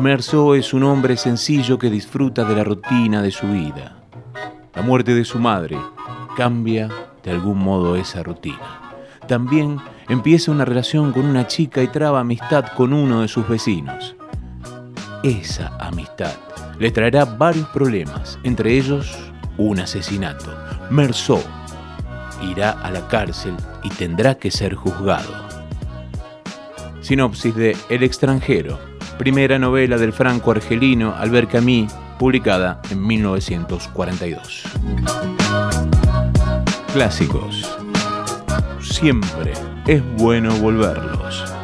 Merceau es un hombre sencillo que disfruta de la rutina de su vida. La muerte de su madre cambia de algún modo esa rutina. También empieza una relación con una chica y traba amistad con uno de sus vecinos. Esa amistad le traerá varios problemas, entre ellos un asesinato. Merceau irá a la cárcel y tendrá que ser juzgado. Sinopsis de El extranjero, primera novela del franco-argelino Albert Camus, publicada en 1942. Clásicos. Siempre es bueno volverlos.